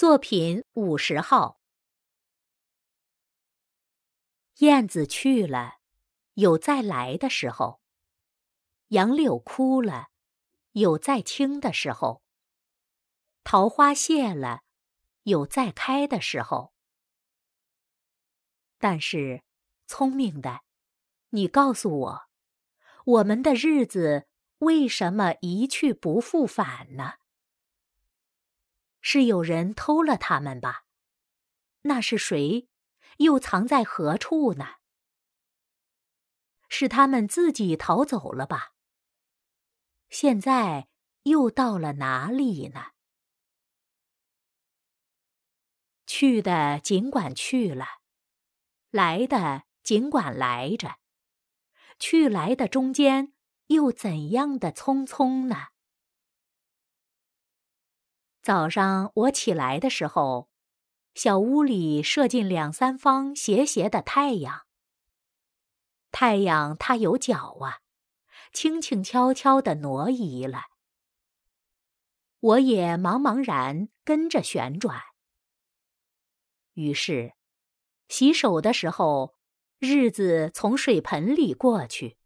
作品五十号。燕子去了，有再来的时候；杨柳枯了，有再青的时候；桃花谢了，有再开的时候。但是，聪明的，你告诉我，我们的日子为什么一去不复返呢？是有人偷了他们吧？那是谁？又藏在何处呢？是他们自己逃走了吧？现在又到了哪里呢？去的尽管去了，来的尽管来着，去来的中间又怎样的匆匆呢？早上我起来的时候，小屋里射进两三方斜斜的太阳。太阳它有脚啊，轻轻悄悄地挪移了。我也茫茫然跟着旋转。于是，洗手的时候，日子从水盆里过去；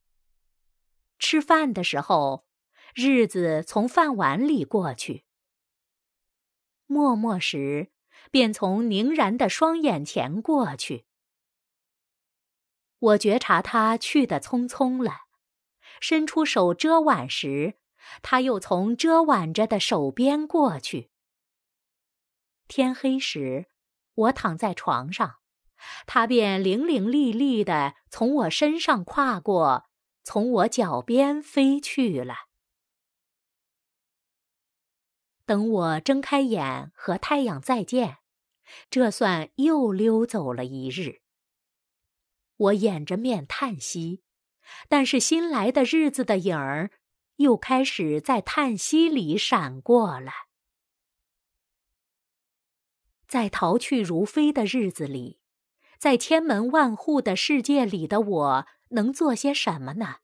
吃饭的时候，日子从饭碗里过去。默默时，便从凝然的双眼前过去。我觉察他去的匆匆了，伸出手遮挽时，他又从遮挽着的手边过去。天黑时，我躺在床上，他便伶伶俐俐的从我身上跨过，从我脚边飞去了。等我睁开眼和太阳再见，这算又溜走了一日。我掩着面叹息，但是新来的日子的影儿又开始在叹息里闪过了。在逃去如飞的日子里，在千门万户的世界里的我能做些什么呢？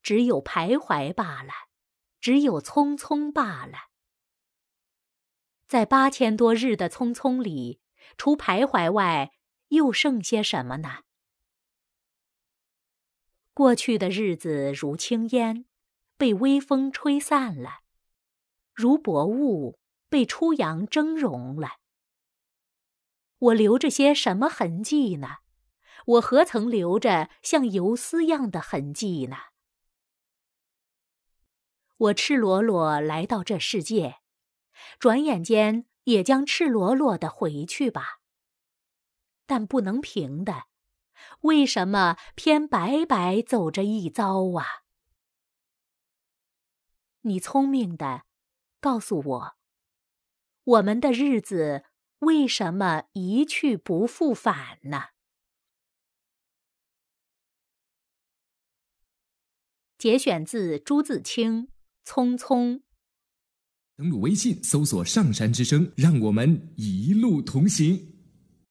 只有徘徊罢了，只有匆匆罢了。在八千多日的匆匆里，除徘徊外，又剩些什么呢？过去的日子如轻烟，被微风吹散了；如薄雾，被初阳蒸融了。我留着些什么痕迹呢？我何曾留着像游丝样的痕迹呢？我赤裸裸来到这世界。转眼间也将赤裸裸的回去吧。但不能平的，为什么偏白白走这一遭啊？你聪明的，告诉我，我们的日子为什么一去不复返呢？节选自朱自清《匆匆》。登录微信，搜索“上山之声”，让我们一路同行。